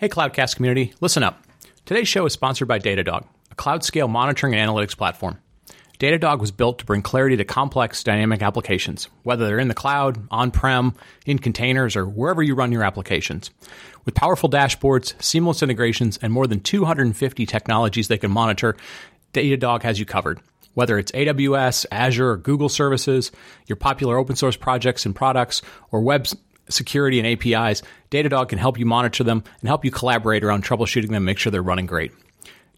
Hey, Cloudcast community, listen up. Today's show is sponsored by Datadog, a cloud scale monitoring and analytics platform. Datadog was built to bring clarity to complex dynamic applications, whether they're in the cloud, on prem, in containers, or wherever you run your applications. With powerful dashboards, seamless integrations, and more than 250 technologies they can monitor, Datadog has you covered. Whether it's AWS, Azure, or Google services, your popular open source projects and products, or web security and APIs, Datadog can help you monitor them and help you collaborate around troubleshooting them, make sure they're running great.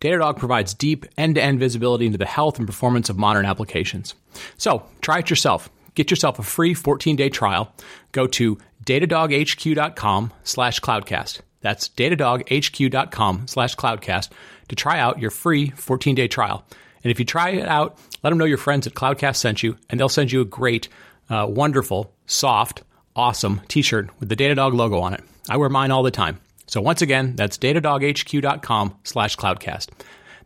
Datadog provides deep end-to-end visibility into the health and performance of modern applications. So, try it yourself. Get yourself a free 14-day trial. Go to datadoghq.com slash cloudcast. That's datadoghq.com slash cloudcast to try out your free 14-day trial. And if you try it out, let them know your friends at Cloudcast sent you, and they'll send you a great, uh, wonderful, soft, awesome t-shirt with the Datadog logo on it. I wear mine all the time. So once again, that's datadoghq.com slash cloudcast.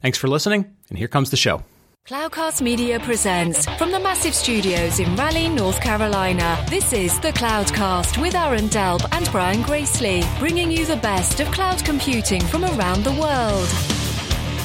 Thanks for listening, and here comes the show. Cloudcast Media presents from the massive studios in Raleigh, North Carolina. This is the Cloudcast with Aaron Delp and Brian Gracely, bringing you the best of cloud computing from around the world.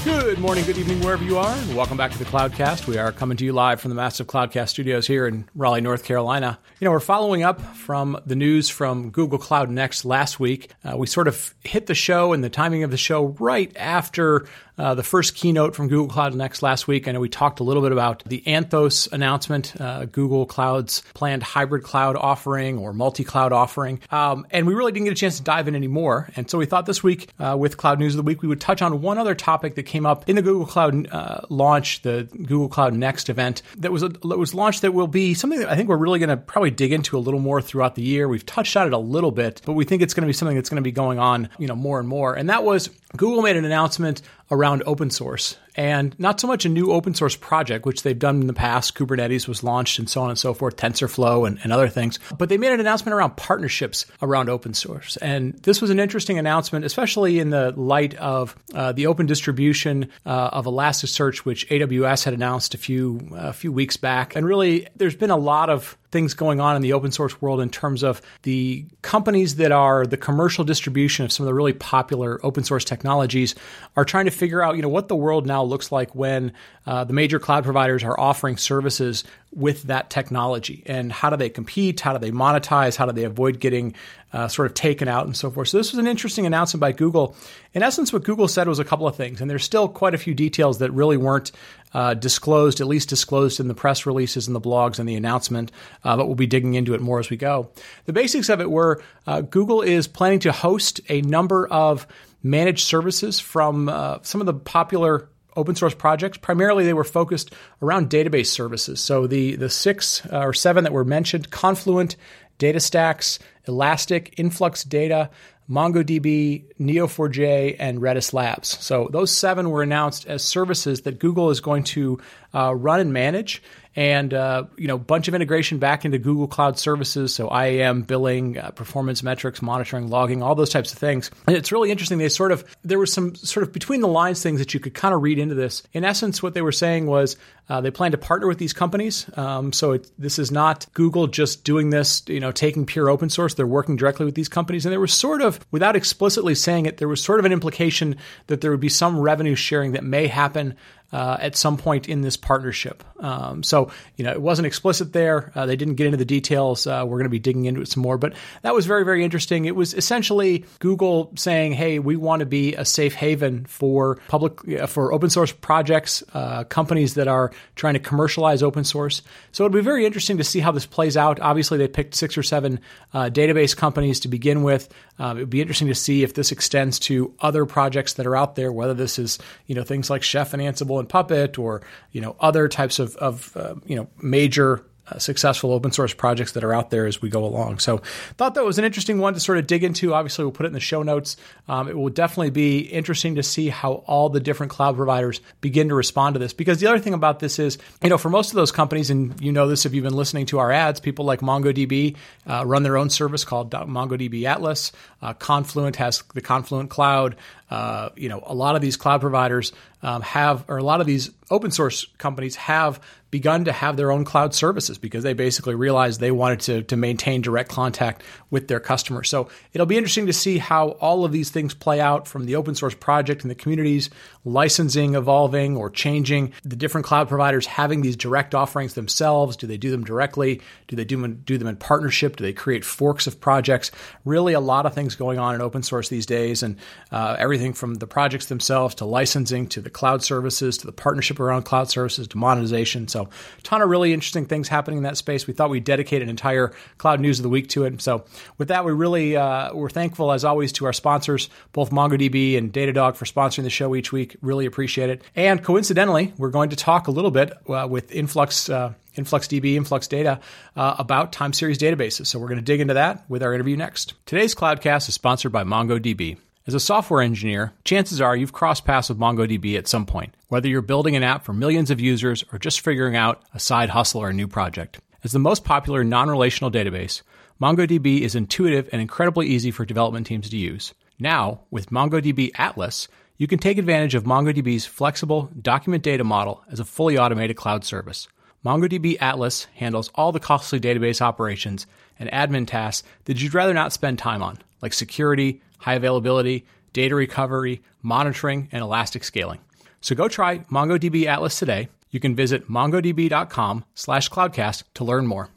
Good morning, good evening, wherever you are, and welcome back to the Cloudcast. We are coming to you live from the massive Cloudcast studios here in Raleigh, North Carolina. You know, we're following up from the news from Google Cloud Next last week. Uh, we sort of hit the show and the timing of the show right after uh, the first keynote from Google Cloud Next last week. I know we talked a little bit about the Anthos announcement, uh, Google Cloud's planned hybrid cloud offering or multi cloud offering. Um, and we really didn't get a chance to dive in anymore. And so we thought this week uh, with Cloud News of the Week, we would touch on one other topic that came up in the Google Cloud uh, launch, the Google Cloud Next event that was, a, that was launched that will be something that I think we're really going to probably dig into a little more throughout the year. We've touched on it a little bit, but we think it's going to be something that's going to be going on, you know, more and more. And that was Google made an announcement around open source and not so much a new open source project, which they've done in the past. Kubernetes was launched and so on and so forth, TensorFlow and, and, other things. But they made an announcement around partnerships around open source. And this was an interesting announcement, especially in the light of uh, the open distribution uh, of Elasticsearch, which AWS had announced a few, a few weeks back. And really, there's been a lot of things going on in the open source world in terms of the companies that are the commercial distribution of some of the really popular open source technologies are trying to figure out, you know, what the world now looks like when uh, the major cloud providers are offering services with that technology and how do they compete how do they monetize how do they avoid getting uh, sort of taken out and so forth. So this was an interesting announcement by google. In essence what google said was a couple of things and there's still quite a few details that really weren't uh, disclosed at least disclosed in the press releases and the blogs and the announcement uh, but we'll be digging into it more as we go. The basics of it were uh, google is planning to host a number of managed services from uh, some of the popular open source projects. Primarily, they were focused around database services. So the the six uh, or seven that were mentioned: Confluent, DataStax, Elastic, Influx Data, MongoDB, Neo4j, and Redis Labs. So those seven were announced as services that Google is going to uh, run and manage and uh, you know, bunch of integration back into Google Cloud Services, so IAM, billing, uh, performance metrics, monitoring, logging, all those types of things. And it's really interesting. They sort of there was some sort of between the lines things that you could kind of read into this. In essence, what they were saying was uh, they plan to partner with these companies. Um, so it, this is not Google just doing this, you know, taking pure open source. They're working directly with these companies, and there was sort of, without explicitly saying it, there was sort of an implication that there would be some revenue sharing that may happen uh, at some point in this partnership. Um, so, you know, it wasn't explicit there. Uh, they didn't get into the details. Uh, we're going to be digging into it some more, but that was very, very interesting. It was essentially Google saying, "Hey, we want to be a safe haven for public for open source projects, uh, companies that are trying to commercialize open source." So it'll be very interesting to see how this plays out. Obviously, they picked six or seven uh, database companies to begin with. Um, it would be interesting to see if this extends to other projects that are out there, whether this is you know things like Chef and Ansible and Puppet, or you know other types of, of uh, you know major uh, successful open source projects that are out there as we go along. So, thought that was an interesting one to sort of dig into. Obviously, we'll put it in the show notes. Um, it will definitely be interesting to see how all the different cloud providers begin to respond to this. Because the other thing about this is, you know, for most of those companies, and you know this if you've been listening to our ads, people like MongoDB uh, run their own service called MongoDB Atlas. Uh, Confluent has the Confluent Cloud. Uh, you know, a lot of these cloud providers um, have, or a lot of these open source companies have begun to have their own cloud services because they basically realized they wanted to, to maintain direct contact with their customers. So it'll be interesting to see how all of these things play out from the open source project and the communities, licensing evolving or changing, the different cloud providers having these direct offerings themselves. Do they do them directly? Do they do do them in partnership? Do they create forks of projects? Really, a lot of things going on in open source these days, and uh, everything from the projects themselves to licensing to the cloud services to the partnership around cloud services to monetization. So, a ton of really interesting things happening in that space. We thought we'd dedicate an entire Cloud News of the Week to it. So, with that, we really uh, we're thankful as always to our sponsors, both MongoDB and Datadog, for sponsoring the show each week. Really appreciate it. And coincidentally, we're going to talk a little bit uh, with Influx. Uh, InfluxDB, Influx Data, uh, about time series databases. So we're going to dig into that with our interview next. Today's Cloudcast is sponsored by MongoDB. As a software engineer, chances are you've crossed paths with MongoDB at some point, whether you're building an app for millions of users or just figuring out a side hustle or a new project. As the most popular non relational database, MongoDB is intuitive and incredibly easy for development teams to use. Now, with MongoDB Atlas, you can take advantage of MongoDB's flexible document data model as a fully automated cloud service. MongoDB Atlas handles all the costly database operations and admin tasks that you'd rather not spend time on, like security, high availability, data recovery, monitoring, and elastic scaling. So go try MongoDB Atlas today. You can visit mongodb.com slash cloudcast to learn more.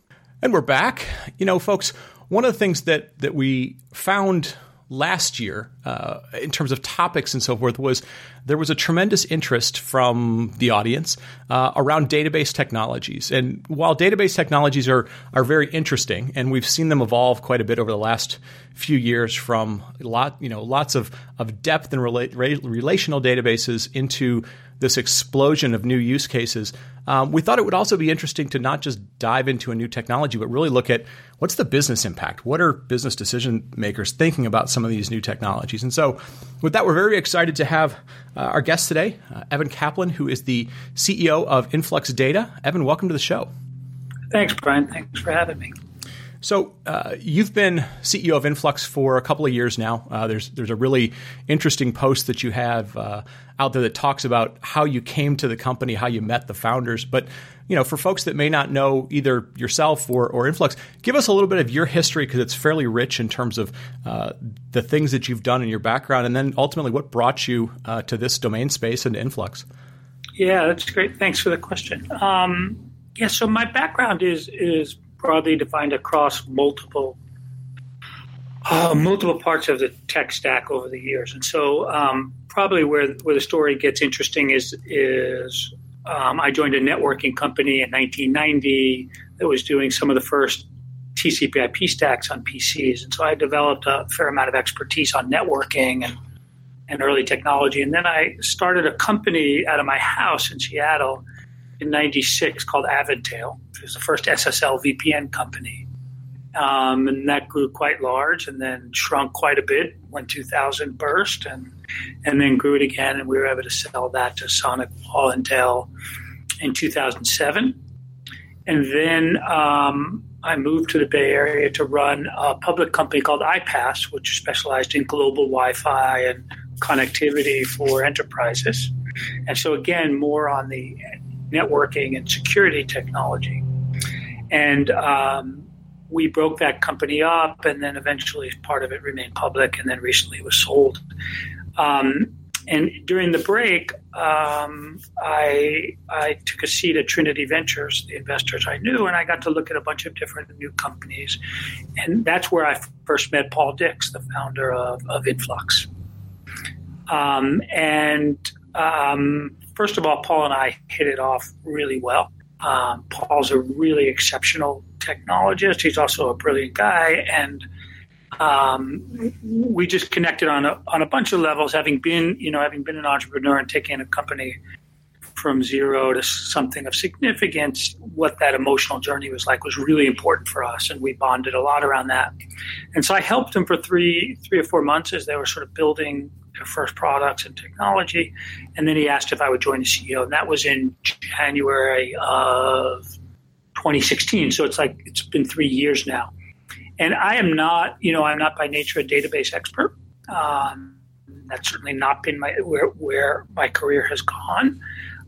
And we're back. You know, folks, one of the things that, that we found last year uh, in terms of topics and so forth was there was a tremendous interest from the audience uh, around database technologies. And while database technologies are are very interesting, and we've seen them evolve quite a bit over the last few years from lot you know lots of of depth and rela- relational databases into this explosion of new use cases, um, we thought it would also be interesting to not just dive into a new technology, but really look at what's the business impact? What are business decision makers thinking about some of these new technologies? And so, with that, we're very excited to have uh, our guest today, uh, Evan Kaplan, who is the CEO of Influx Data. Evan, welcome to the show. Thanks, Brian. Thanks for having me. So uh, you've been CEO of Influx for a couple of years now. Uh, there's there's a really interesting post that you have uh, out there that talks about how you came to the company, how you met the founders. But you know, for folks that may not know either yourself or, or Influx, give us a little bit of your history because it's fairly rich in terms of uh, the things that you've done in your background, and then ultimately what brought you uh, to this domain space and Influx. Yeah, that's great. Thanks for the question. Um, yeah, so my background is is broadly defined across multiple uh, multiple parts of the tech stack over the years. And so, um, probably where where the story gets interesting is is um, I joined a networking company in 1990 that was doing some of the first TCP/IP stacks on PCs, and so I developed a fair amount of expertise on networking and and early technology. And then I started a company out of my house in Seattle in 96 called Aventail. which was the first SSL VPN company. Um, and that grew quite large and then shrunk quite a bit when 2000 burst and and then grew it again. And we were able to sell that to Sonic Wall and Dell in 2007. And then um, I moved to the Bay Area to run a public company called iPass, which specialized in global Wi Fi and connectivity for enterprises. And so, again, more on the networking and security technology. And um, we broke that company up, and then eventually part of it remained public, and then recently was sold. Um, and during the break, um, I I took a seat at Trinity Ventures, the investors I knew, and I got to look at a bunch of different new companies, and that's where I first met Paul Dix, the founder of, of Influx. Um, and um, first of all, Paul and I hit it off really well. Um, Paul's a really exceptional technologist. He's also a brilliant guy, and um, we just connected on a on a bunch of levels. Having been, you know, having been an entrepreneur and taking a company from zero to something of significance, what that emotional journey was like was really important for us, and we bonded a lot around that. And so I helped him for three three or four months as they were sort of building their first products and technology. And then he asked if I would join the CEO, and that was in January of 2016. So it's like it's been three years now. And I am not, you know, I'm not by nature a database expert. Um, That's certainly not been my where where my career has gone.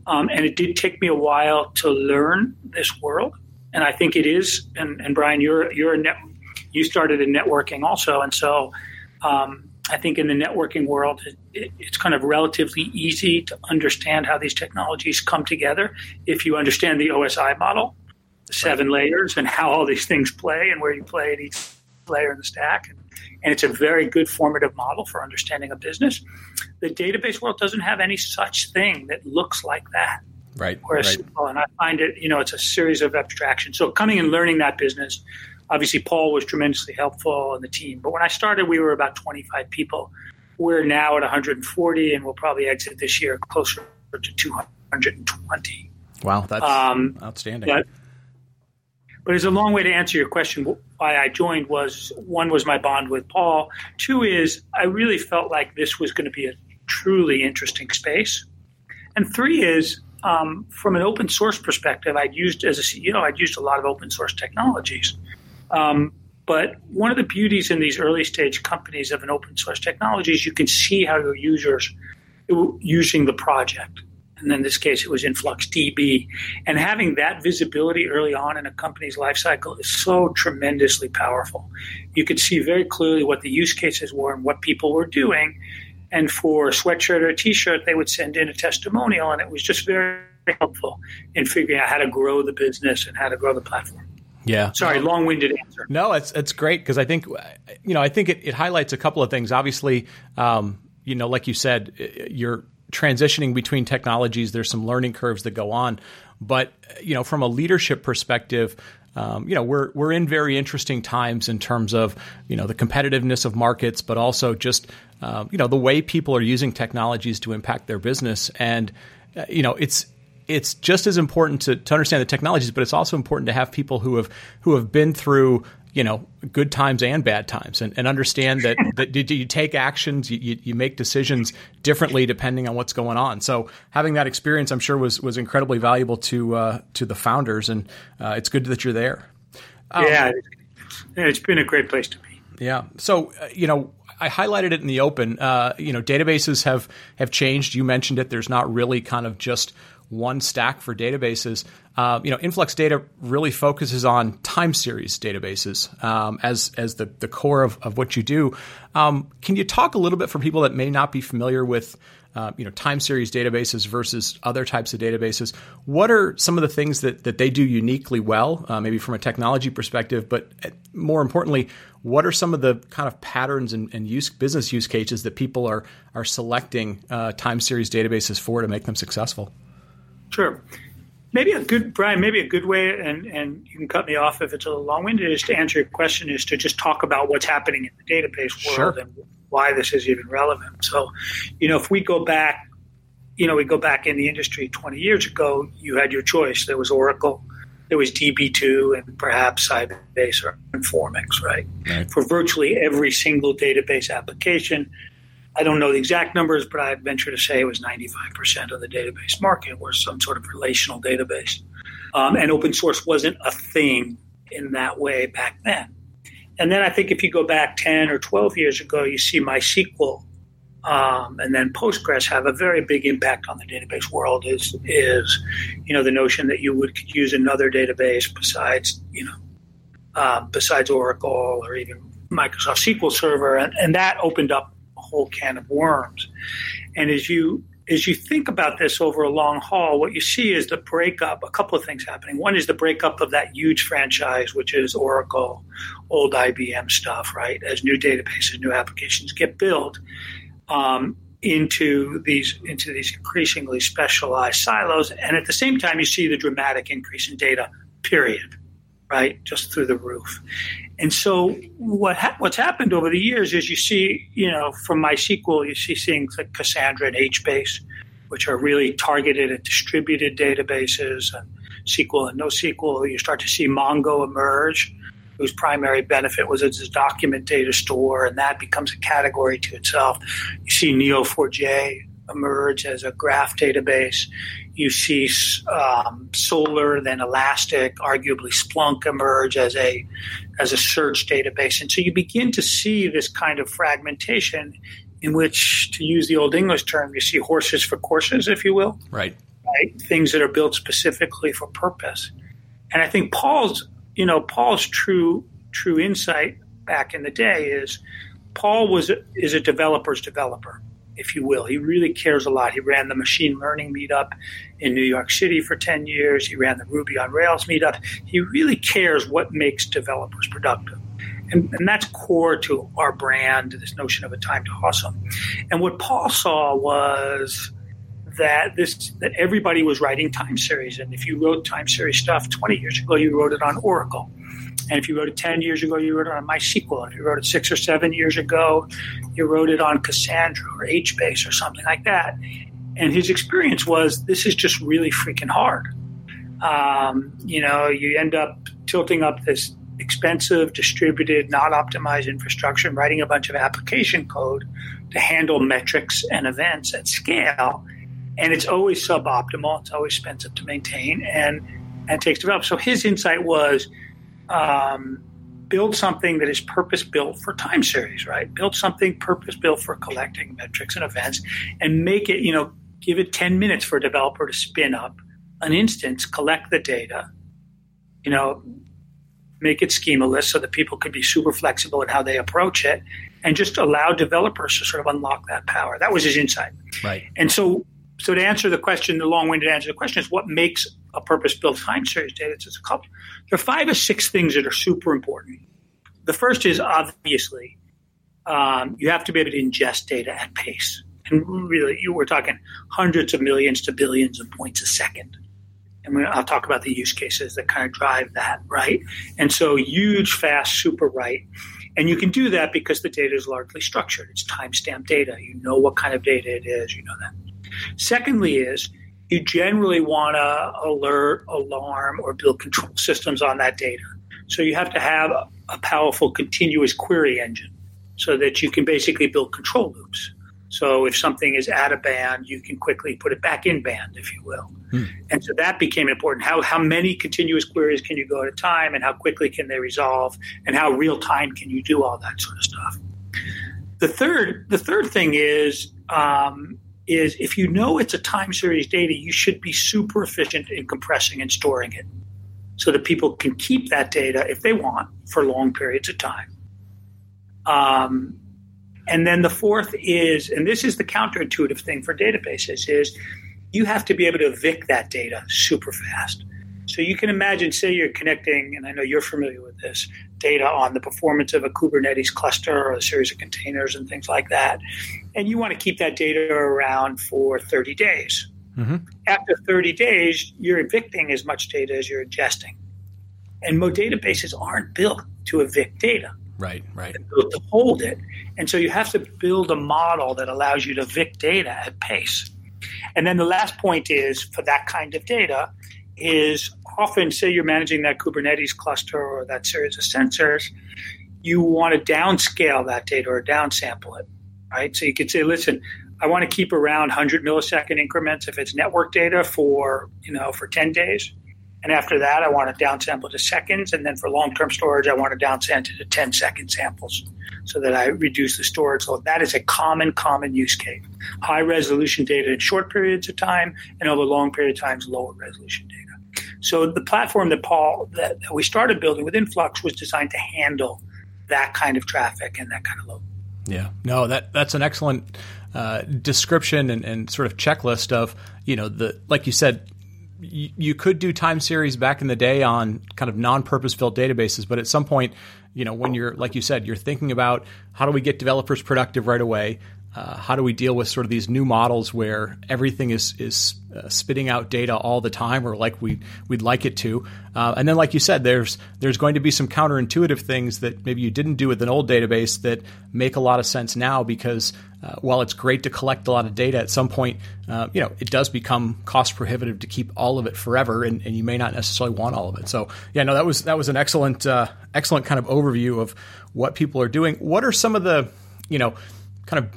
Um, and it did take me a while to learn this world. And I think it is. And, and Brian, you're you're a net, you started in networking also, and so um, I think in the networking world, it, it, it's kind of relatively easy to understand how these technologies come together if you understand the OSI model, the seven right. layers, and how all these things play and where you play at each layer in the stack. And, and it's a very good formative model for understanding a business. The database world doesn't have any such thing that looks like that. Right. Whereas, right. and I find it, you know, it's a series of abstractions. So coming and learning that business, obviously Paul was tremendously helpful and the team. But when I started, we were about 25 people. We're now at 140, and we'll probably exit this year closer to 220. Wow, that's um, outstanding. But, but it's a long way to answer your question. Why I joined was one was my bond with Paul. Two is I really felt like this was going to be a truly interesting space, and three is um, from an open source perspective. I'd used as a CEO, I'd used a lot of open source technologies. Um, but one of the beauties in these early stage companies of an open source technology is you can see how your users using the project. And in this case, it was InfluxDB. And having that visibility early on in a company's lifecycle is so tremendously powerful. You could see very clearly what the use cases were and what people were doing. And for a sweatshirt or a t shirt, they would send in a testimonial. And it was just very helpful in figuring out how to grow the business and how to grow the platform. Yeah. Sorry, long-winded answer. No, it's it's great because I think you know I think it, it highlights a couple of things. Obviously, um, you know, like you said, you're transitioning between technologies. There's some learning curves that go on, but you know, from a leadership perspective. Um, you know we're we're in very interesting times in terms of you know the competitiveness of markets, but also just uh, you know the way people are using technologies to impact their business, and uh, you know it's it's just as important to, to understand the technologies, but it's also important to have people who have who have been through you know good times and bad times and, and understand that, that you take actions you, you make decisions differently depending on what's going on so having that experience i'm sure was was incredibly valuable to uh, to the founders and uh, it's good that you're there um, yeah it's been a great place to be yeah so uh, you know I highlighted it in the open. Uh, you know, databases have have changed. You mentioned it. There's not really kind of just one stack for databases. Uh, you know, Influx Data really focuses on time series databases um, as as the, the core of, of what you do. Um, can you talk a little bit for people that may not be familiar with uh, you know time series databases versus other types of databases? What are some of the things that that they do uniquely well, uh, maybe from a technology perspective, but uh, more importantly, what are some of the kind of patterns and, and use business use cases that people are are selecting uh, time series databases for to make them successful? Sure. Maybe a good Brian, maybe a good way, and, and you can cut me off if it's a little long-winded, is to answer your question is to just talk about what's happening in the database world sure. and why this is even relevant. So, you know, if we go back, you know, we go back in the industry 20 years ago, you had your choice. There was Oracle, there was DB2, and perhaps Sybase or Informix, right? right? For virtually every single database application, I don't know the exact numbers, but I venture to say it was 95% of the database market was some sort of relational database. Um, and open source wasn't a thing in that way back then. And then I think if you go back 10 or 12 years ago, you see MySQL um, and then Postgres have a very big impact on the database world. Is is you know the notion that you would use another database besides you know uh, besides Oracle or even Microsoft SQL Server, and, and that opened up whole can of worms. And as you as you think about this over a long haul, what you see is the breakup, a couple of things happening. One is the breakup of that huge franchise, which is Oracle, old IBM stuff, right? As new databases, new applications get built um, into these into these increasingly specialized silos. And at the same time, you see the dramatic increase in data, period, right? Just through the roof. And so what ha- what's happened over the years is you see, you know, from MySQL, you see things like Cassandra and HBase, which are really targeted at distributed databases and SQL and NoSQL. You start to see Mongo emerge, whose primary benefit was as a document data store, and that becomes a category to itself. You see Neo4j emerge as a graph database. You see um, Solr, then Elastic, arguably Splunk emerge as a as a search database, and so you begin to see this kind of fragmentation in which, to use the old English term, you see horses for courses, if you will. Right. Right. Things that are built specifically for purpose. And I think Paul's, you know, Paul's true true insight back in the day is Paul was is a developer's developer, if you will. He really cares a lot. He ran the machine learning meetup in New York City for 10 years. He ran the Ruby on Rails meetup. He really cares what makes developers productive. And, and that's core to our brand, this notion of a time to awesome. And what Paul saw was that this that everybody was writing time series. And if you wrote time series stuff 20 years ago, you wrote it on Oracle. And if you wrote it 10 years ago, you wrote it on MySQL. If you wrote it six or seven years ago, you wrote it on Cassandra or HBase or something like that. And his experience was this is just really freaking hard. Um, you know, you end up tilting up this expensive, distributed, not optimized infrastructure and writing a bunch of application code to handle metrics and events at scale. And it's always suboptimal, it's always expensive to maintain and, and takes development. So his insight was um, build something that is purpose built for time series, right? Build something purpose built for collecting metrics and events and make it, you know, give it 10 minutes for a developer to spin up an instance, collect the data, you know, make it schemaless so that people could be super flexible in how they approach it and just allow developers to sort of unlock that power. That was his insight. Right. And so so to answer the question, the long-winded answer to the question is what makes a purpose-built time series data? It's a couple. There are five or six things that are super important. The first is obviously um, you have to be able to ingest data at pace, and really, you were talking hundreds of millions to billions of points a second. And I'll talk about the use cases that kind of drive that, right? And so, huge, fast, super right. And you can do that because the data is largely structured. It's timestamp data. You know what kind of data it is. You know that. Secondly, is you generally want to alert, alarm, or build control systems on that data. So you have to have a, powerful continuous query engine so that you can basically build control loops. So if something is out of band, you can quickly put it back in band, if you will. Hmm. And so that became important. How, how many continuous queries can you go at a time, and how quickly can they resolve, and how real time can you do all that sort of stuff. The third, the third thing is um, is if you know it's a time series data, you should be super efficient in compressing and storing it so that people can keep that data if they want for long periods of time. Um, and then the fourth is, and this is the counterintuitive thing for databases, is you have to be able to evict that data super fast. So you can imagine, say you're connecting, and I know you're familiar with this, data on the performance of a Kubernetes cluster or a series of containers and things like that. And you want to keep that data around for 30 days. Mm-hmm. After 30 days, you're evicting as much data as you're ingesting. And most databases aren't built to evict data. Right, right. Built to hold it. And so you have to build a model that allows you to evict data at pace. And then the last point is for that kind of data is often, say you're managing that Kubernetes cluster or that series of sensors, you want to downscale that data or downsample it, right? So you could say, listen, I want to keep around 100 millisecond increments if it's network data for, you know, for 10 days. And after that, I want to downsample to seconds. And then for long-term storage, I want to downsample to 10 second samples so that I reduce the storage load. That is a common, common use case. High resolution data in short periods of time and over long period of times, lower resolution data. So the platform that Paul that, that we started building with Influx was designed to handle that kind of traffic and that kind of load. Yeah, no, that that's an excellent uh, description and, and, sort of checklist of you know the like you said. You, could do time series back in the day on kind of non-purpose built databases, but at some point, you know, when you're like you said, you're thinking about how do we get developers productive right away? Uh, how do we deal with sort of these new models where everything is is uh, spitting out data all the time, or like we we'd like it to? Uh, and then, like you said, there's there's going to be some counterintuitive things that maybe you didn't do with an old database that make a lot of sense now because uh, while it's great to collect a lot of data, at some point, uh, you know, it does become cost prohibitive to keep all of it forever, and, and, you may not necessarily want all of it. So, yeah, no, that was that was an excellent excellent kind of overview of what people are doing. What are some of the you know kind of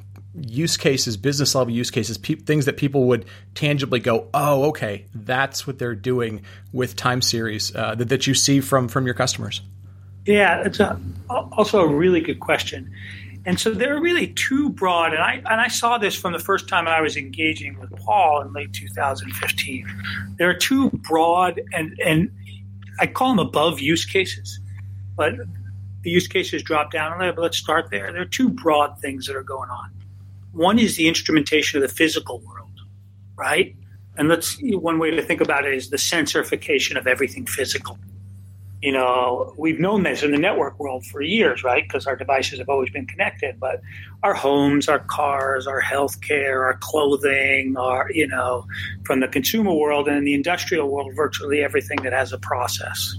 use cases, business level use cases, pe- things that people would tangibly go, "Oh, okay, that's what they're doing with time series uh, that, that you see from from your customers." Yeah, it's a, also a really good question, And so there are really two broad, and I and I saw this from the first time I was engaging with Paul in late 2015. There are two broad and and I call them above use cases, but the use cases drop down a little. But let's start there. There are two broad things that are going on. One is the instrumentation of the physical world, right? And let's one way to think about it is the sensorification of everything physical you know, we've known this in the network world for years, right? Because our devices have always been connected. But our homes, our cars, our healthcare, our clothing, our, you know, from the consumer world and in the industrial world, virtually everything that has a process,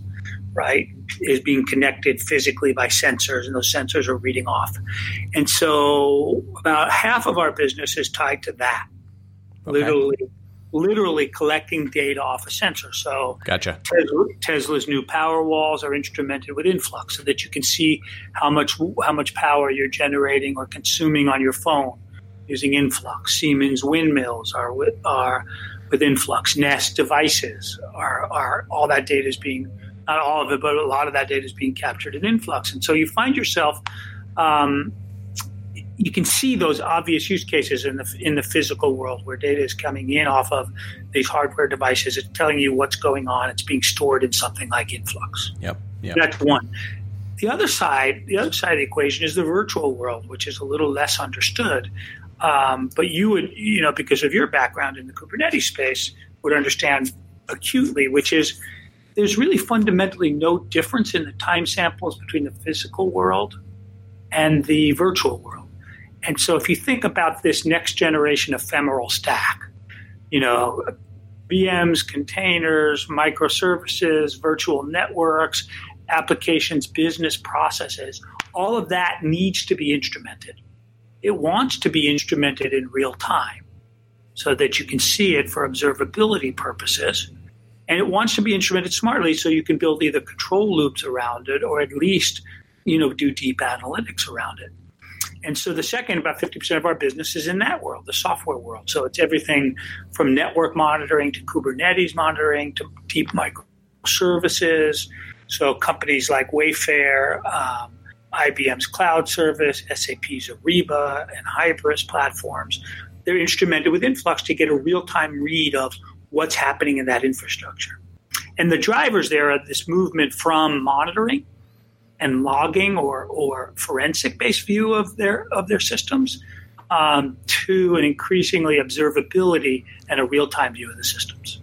right, is being connected physically by sensors, and those sensors are reading off. And so about half of our business is tied to that. Okay. Literally literally collecting data off a sensor. So, gotcha. Tesla, Tesla's new power walls are instrumented with influx, so that you can see how much how much power you're generating or consuming on your phone using influx. Siemens windmills are with are with influx. Nest devices are are all that data is being not all of it, but a lot of that data is being captured in influx, and so you find yourself. Um, you can see those obvious use cases in the in the physical world where data is coming in off of these hardware devices. It's telling you what's going on. It's being stored in something like Influx. Yep. yep. That's one. The other side, the other side of the equation is the virtual world, which is a little less understood. Um, but you would, you know, because of your background in the Kubernetes space, would understand acutely, which is there's really fundamentally no difference in the time samples between the physical world and the virtual world. And so if you think about this next generation ephemeral stack, you know, VMs, containers, microservices, virtual networks, applications, business processes, all of that needs to be instrumented. It wants to be instrumented in real time so that you can see it for observability purposes. And it wants to be instrumented smartly so you can build either control loops around it or at least, you know, do deep analytics around it. And so the second, about 50% of our business is in that world, the software world. So it's everything from network monitoring to Kubernetes monitoring to deep microservices. So companies like Wayfair, um, IBM's cloud service, SAP's Ariba, and Hybris platforms, they're instrumented with Influx to get a real time read of what's happening in that infrastructure. And the drivers there are this movement from monitoring and logging or, or forensic based view of their of their systems um, to an increasingly observability and a real time view of the systems.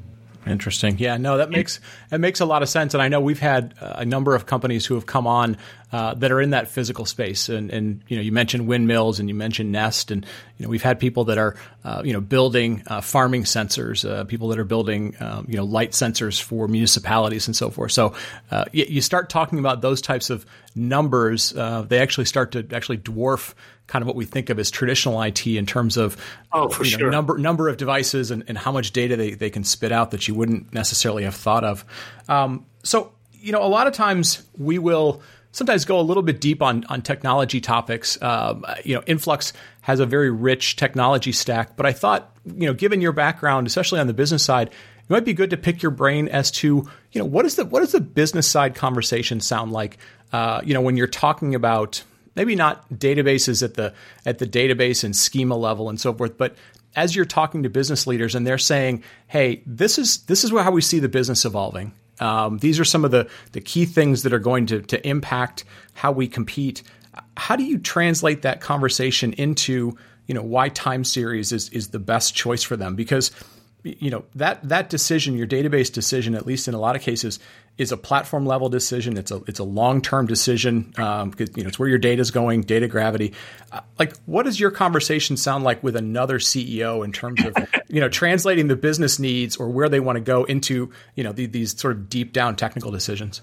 Interesting. Yeah, no, that makes that makes a lot of sense. And I know we've had a number of companies who have come on uh, that are in that physical space. And, and you know, you mentioned windmills and you mentioned Nest, and you know, we've had people that are uh, you know building uh, farming sensors, uh, people that are building um, you know light sensors for municipalities and so forth. So uh, you, you, start talking about those types of numbers, uh, they actually start to actually dwarf kind of what we think of as traditional IT in terms of oh, for you know, number number of devices and, and how much data they, they can spit out that you wouldn't necessarily have thought of. Um, so you know, a lot of times we will sometimes go a little bit deep on on technology topics. Um, you know, Influx has a very rich technology stack, but I thought you know, given your background, especially on the business side. It might be good to pick your brain as to you know what is the what does the business side conversation sound like uh, you know when you're talking about maybe not databases at the at the database and schema level and so forth, but as you're talking to business leaders and they're saying, "Hey, this is this is how we see the business evolving. Um, these are some of the the key things that are going to to impact how we compete." How do you translate that conversation into you know why time series is is the best choice for them? Because you know that that decision, your database decision, at least in a lot of cases, is a platform level decision. It's a it's a long term decision um, you know it's where your data is going, data gravity. Uh, like, what does your conversation sound like with another CEO in terms of you know translating the business needs or where they want to go into you know the, these sort of deep down technical decisions?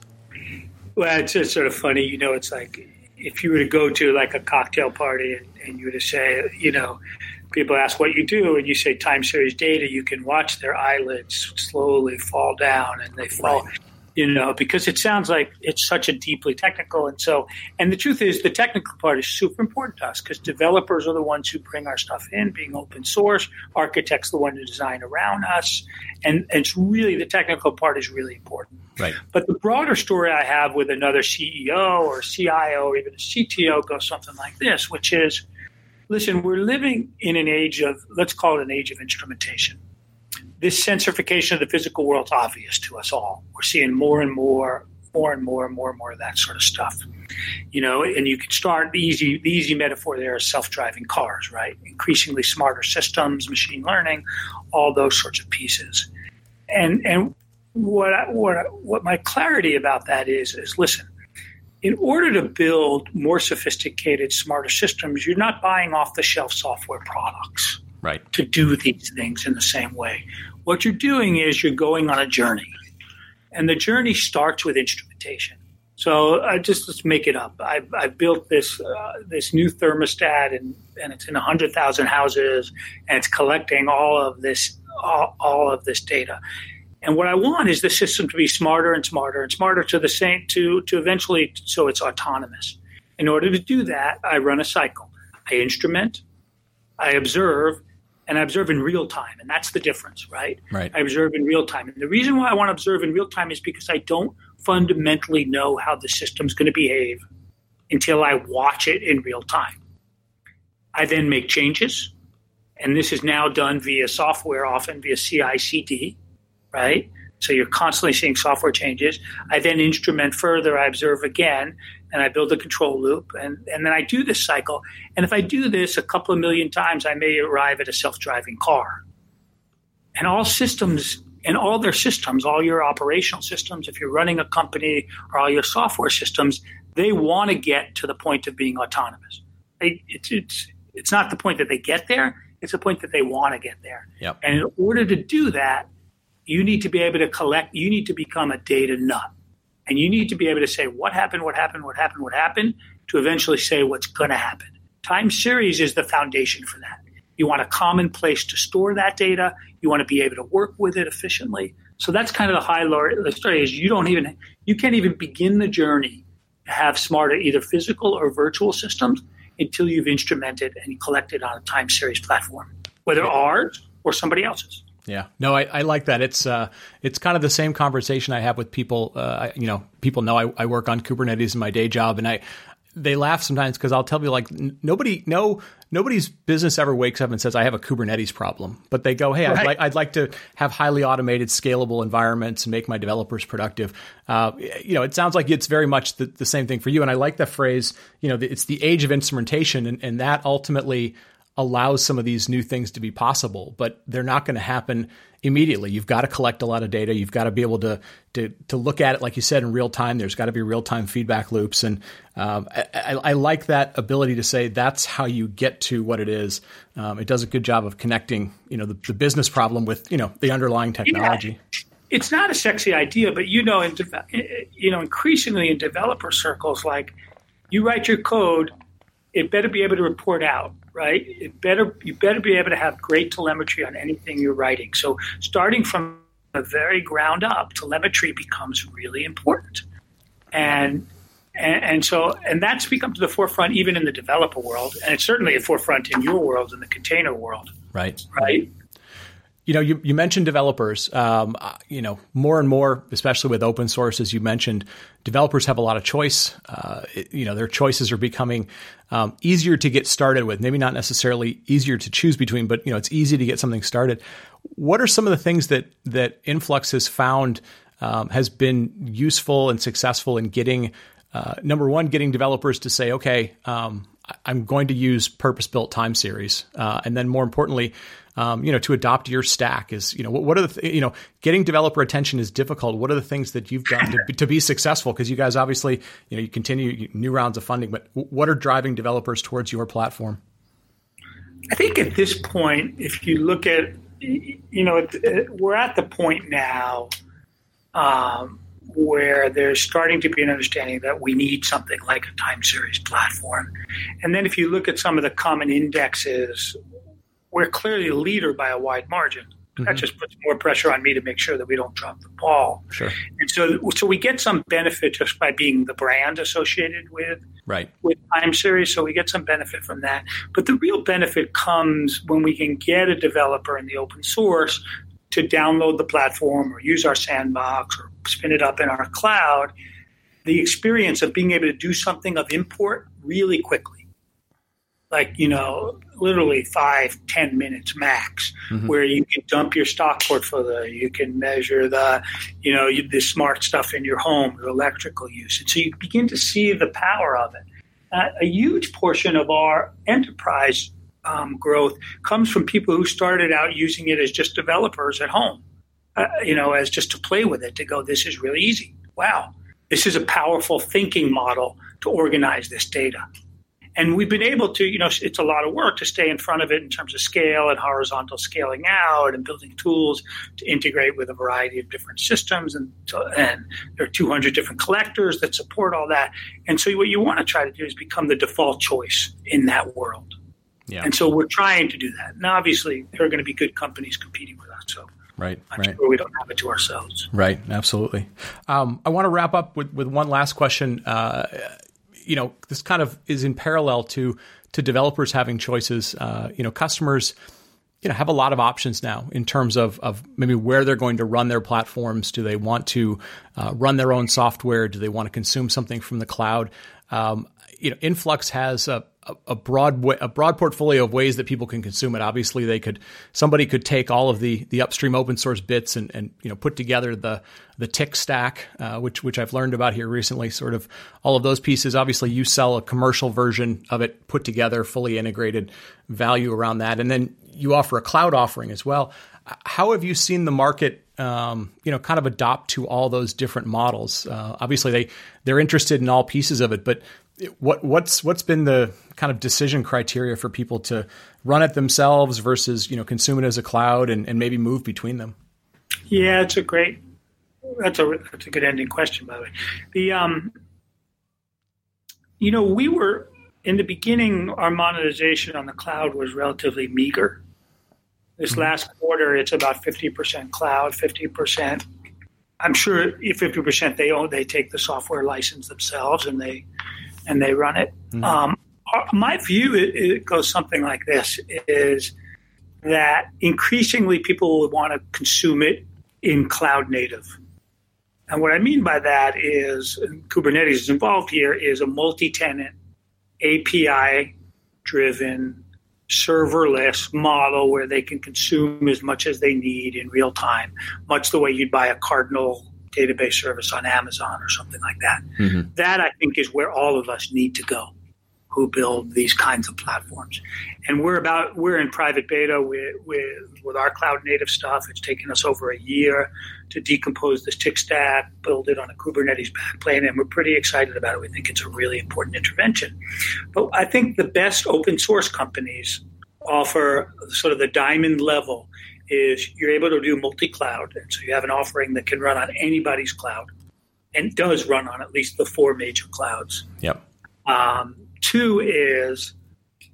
Well, it's just sort of funny. You know, it's like if you were to go to like a cocktail party and, and you were to say, you know, people ask what you do, and you say time series data, you can watch their eyelids slowly fall down, and they fall. Right. You know, because it sounds like it's such a deeply technical, and so, and the truth is, the technical part is super important to us because developers are the ones who bring our stuff in, being open source. Architects the one who design around us, and, and it's really the technical part is really important. Right. But the broader story I have with another CEO or CIO or even a CTO goes something like this, which is listen, we're living in an age of, let's call it an age of instrumentation. This sensification of the physical world is obvious to us all. We're seeing more and more, more and more and more and more of that sort of stuff. You know, and you can start the easy the easy metaphor there is self-driving cars, right? Increasingly smarter systems, machine learning, all those sorts of pieces. And and what I, what I, what my clarity about that is is listen, in order to build more sophisticated, smarter systems, you're not buying off the shelf software products right. to do these things in the same way. What you're doing is you're going on a journey, and the journey starts with instrumentation. So I just let's make it up. I, I built this uh, this new thermostat, and, and it's in hundred thousand houses, and it's collecting all of this all, all of this data. And what I want is the system to be smarter and smarter and smarter to the same to to eventually so it's autonomous. In order to do that, I run a cycle. I instrument, I observe, and I observe in real time, and that's the difference, right? Right. I observe in real time, and the reason why I want to observe in real time is because I don't fundamentally know how the system's going to behave until I watch it in real time. I then make changes, and this is now done via software, often via CI/CD right? So you're constantly seeing software changes. I then instrument further, I observe again, and I build a control loop, and, and then I do this cycle. And if I do this a couple of million times, I may arrive at a self driving car. And all systems, and all their systems, all your operational systems, if you're running a company or all your software systems, they want to get to the point of being autonomous. They, it's, it's, it's not the point that they get there, it's the point that they want to get there. Yep. And in order to do that, you need to be able to collect, you need to become a data nut. And you need to be able to say what happened, what happened, what happened, what happened, to eventually say what's going to happen. Time series is the foundation for that. You want a common place to store that data. You want to be able to work with it efficiently. So that's kind of the high the story is you don't even you can't even begin the journey to have smarter either physical or virtual systems until you've instrumented and collected on a time series platform, whether ours or somebody else's. Yeah, no, I, I like that. It's uh, it's kind of the same conversation I have with people. Uh, you know, people know I, I work on Kubernetes in my day job, and I they laugh sometimes because I'll tell people like n- nobody no nobody's business ever wakes up and says I have a Kubernetes problem, but they go, hey, right. I'd, like, I'd like to have highly automated, scalable environments and make my developers productive. Uh, you know, it sounds like it's very much the, the, same thing for you, and I like the phrase. You know, it's the age of instrumentation, and, and that ultimately allows some of these new things to be possible, but they're not going to happen immediately. You've got to collect a lot of data. You've got to be able to to to look at it, like you said, in real time. There's got to be real time feedback loops, and um, I, I, like that ability to say that's how you get to what it is. Um, it does a good job of connecting, you know, the, the, business problem with you know the underlying technology. Yeah. It's not a sexy idea, but you know, in you know, increasingly in developer circles, like you write your code, it better be able to report out right? It better you better be able to have great telemetry on anything you're writing. So starting from the very ground up, telemetry becomes really important. And and, and so and that's become to the forefront even in the developer world, and it's certainly a forefront in your world in the container world. Right. Right. You know, you, you mentioned developers. Um, uh, you know, more and more, especially with open source, as you mentioned, developers have a lot of choice. Uh, it, you know, their choices are becoming um, easier to get started with. Maybe not necessarily easier to choose between, but you know, it's easy to get something started. What are some of the things that that Influx has found um, has been useful and successful in getting? Uh, number one, getting developers to say, okay, um, I'm going to use purpose-built time series, uh, and then more importantly, um, you know, to adopt your stack is, you know, what, what are the, th- you know, getting developer attention is difficult. What are the things that you've done to, to be successful? Because you guys obviously, you know, you continue new rounds of funding, but what are driving developers towards your platform? I think at this point, if you look at, you know, we're at the point now um, where there's starting to be an understanding that we need something like a time series platform. And then if you look at some of the common indexes we're clearly a leader by a wide margin. Mm-hmm. That just puts more pressure on me to make sure that we don't drop the ball. Sure. And so, so we get some benefit just by being the brand associated with right with time series. So we get some benefit from that. But the real benefit comes when we can get a developer in the open source to download the platform or use our sandbox or spin it up in our cloud, the experience of being able to do something of import really quickly like you know literally five ten minutes max mm-hmm. where you can dump your stock portfolio you can measure the you know the smart stuff in your home your electrical use. And so you begin to see the power of it. Uh, a huge portion of our enterprise um, growth comes from people who started out using it as just developers at home uh, you know as just to play with it to go this is really easy. Wow. This is a powerful thinking model to organize this data and we've been able to, you know, it's a lot of work to stay in front of it in terms of scale and horizontal scaling out and building tools to integrate with a variety of different systems. And, and there are 200 different collectors that support all that. And so what you want to try to do is become the default choice in that world. Yeah. And so we're trying to do that. And obviously, there are going to be good companies competing with us. So right, I'm right. Sure we don't have it to ourselves. Right, absolutely. Um, I want to wrap up with, with one last question. Uh, you know, this kind of is in parallel to to developers having choices. Uh, you know, customers you know have a lot of options now in terms of of maybe where they're going to run their platforms. Do they want to uh, run their own software? Do they want to consume something from the cloud? Um, you know, Influx has a a broad a broad portfolio of ways that people can consume it. Obviously, they could somebody could take all of the the upstream open source bits and and you know put together the the tick stack, uh, which which I've learned about here recently. Sort of all of those pieces. Obviously, you sell a commercial version of it put together, fully integrated value around that, and then you offer a cloud offering as well. How have you seen the market? Um, you know, kind of adopt to all those different models. Uh, obviously, they they're interested in all pieces of it, but what what's what's been the kind of decision criteria for people to run it themselves versus you know consume it as a cloud and, and maybe move between them? Yeah, it's a great that's a that's a good ending question by the way. The um, you know, we were in the beginning. Our monetization on the cloud was relatively meager. This mm-hmm. last quarter, it's about fifty percent cloud, fifty percent. I'm sure if fifty percent they own. They take the software license themselves and they and they run it. Mm-hmm. Um, my view it, it goes something like this: is that increasingly people will want to consume it in cloud native. And what I mean by that is Kubernetes is involved here is a multi-tenant API driven serverless model where they can consume as much as they need in real time, much the way you'd buy a Cardinal database service on Amazon or something like that. Mm-hmm. That I think is where all of us need to go who build these kinds of platforms. And we're about we're in private beta with with, with our cloud native stuff. It's taken us over a year to decompose this tick stack, build it on a Kubernetes backplane, and we're pretty excited about it. We think it's a really important intervention. But I think the best open source companies offer sort of the diamond level is you're able to do multi-cloud, and so you have an offering that can run on anybody's cloud, and does run on at least the four major clouds. Yep. Um, two is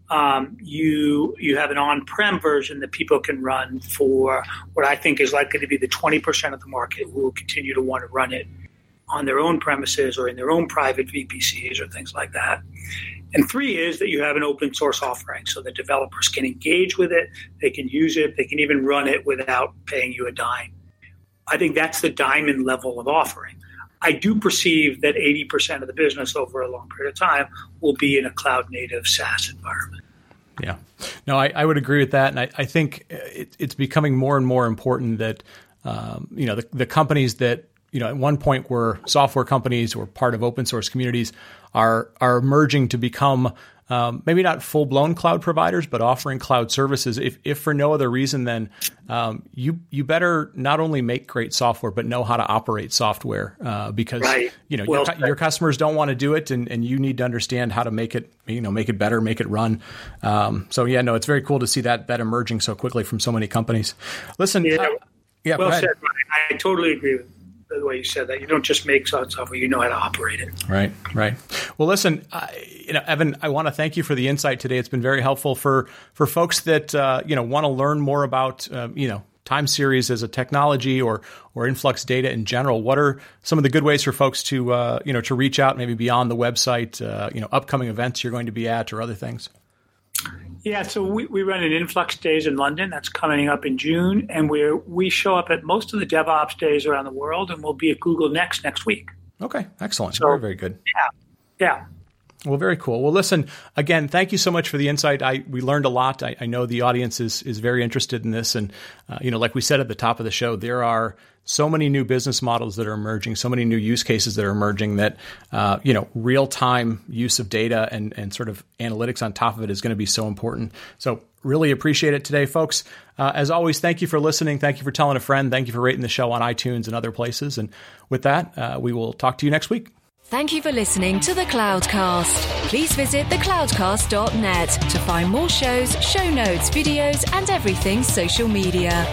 um, you you have an on-prem version that people can run for what I think is likely to be the 20% of the market who will continue to want to run it on their own premises or in their own private VPCs or things like that. And three is that you have an open source offering so that developers can engage with it, they can use it, they can even run it without paying you a dime. I think that's the diamond level of offering. I do perceive that 80% of the business over a long period of time will be in a cloud native SaaS environment. Yeah. No, I, I would agree with that. And I, I think it, it's becoming more and more important that, um, you know, the, the companies that, you know, at one point were software companies or part of open source communities are are emerging to become um, maybe not full blown cloud providers, but offering cloud services. If, if for no other reason, than um, you you better not only make great software, but know how to operate software uh, because right. you know well, your, your, customers don't want to do it, and, and you need to understand how to make it you know make it better, make it run. Um, so yeah, no, it's very cool to see that that emerging so quickly from so many companies. Listen, yeah, uh, yeah well said. I totally agree with the way you said that. You don't just make software; you know how to operate it. Right, right. Well, listen, you know, Evan, I want to thank you for the insight today. It's been very helpful for for folks that uh, you know want to learn more about um, you know time series as a technology or or InfluxData in general. What are some of the good ways for folks to uh, you know to reach out, maybe beyond the website? Uh, you know, upcoming events you're going to be at or other things. Yeah, so we, we run an InfluxDays in London. That's coming up in June, and we we show up at most of the DevOps days around the world, and we'll be at Google Next next week. Okay, excellent. So, very very good. Yeah, yeah. Well, very cool. Well, listen again. Thank you so much for the insight. I we learned a lot. I, I know the audience is is very interested in this, and uh, you know, like we said at the top of the show, there are so many new business models that are emerging, so many new use cases that are emerging. That uh, you know, real time use of data and and sort of analytics on top of it is going to be so important. So, really appreciate it today, folks. Uh, as always, thank you for listening. Thank you for telling a friend. Thank you for rating the show on iTunes and other places. And with that, uh, we will talk to you next week. Thank you for listening to the Cloudcast. Please visit thecloudcast.net to find more shows, show notes, videos, and everything social media.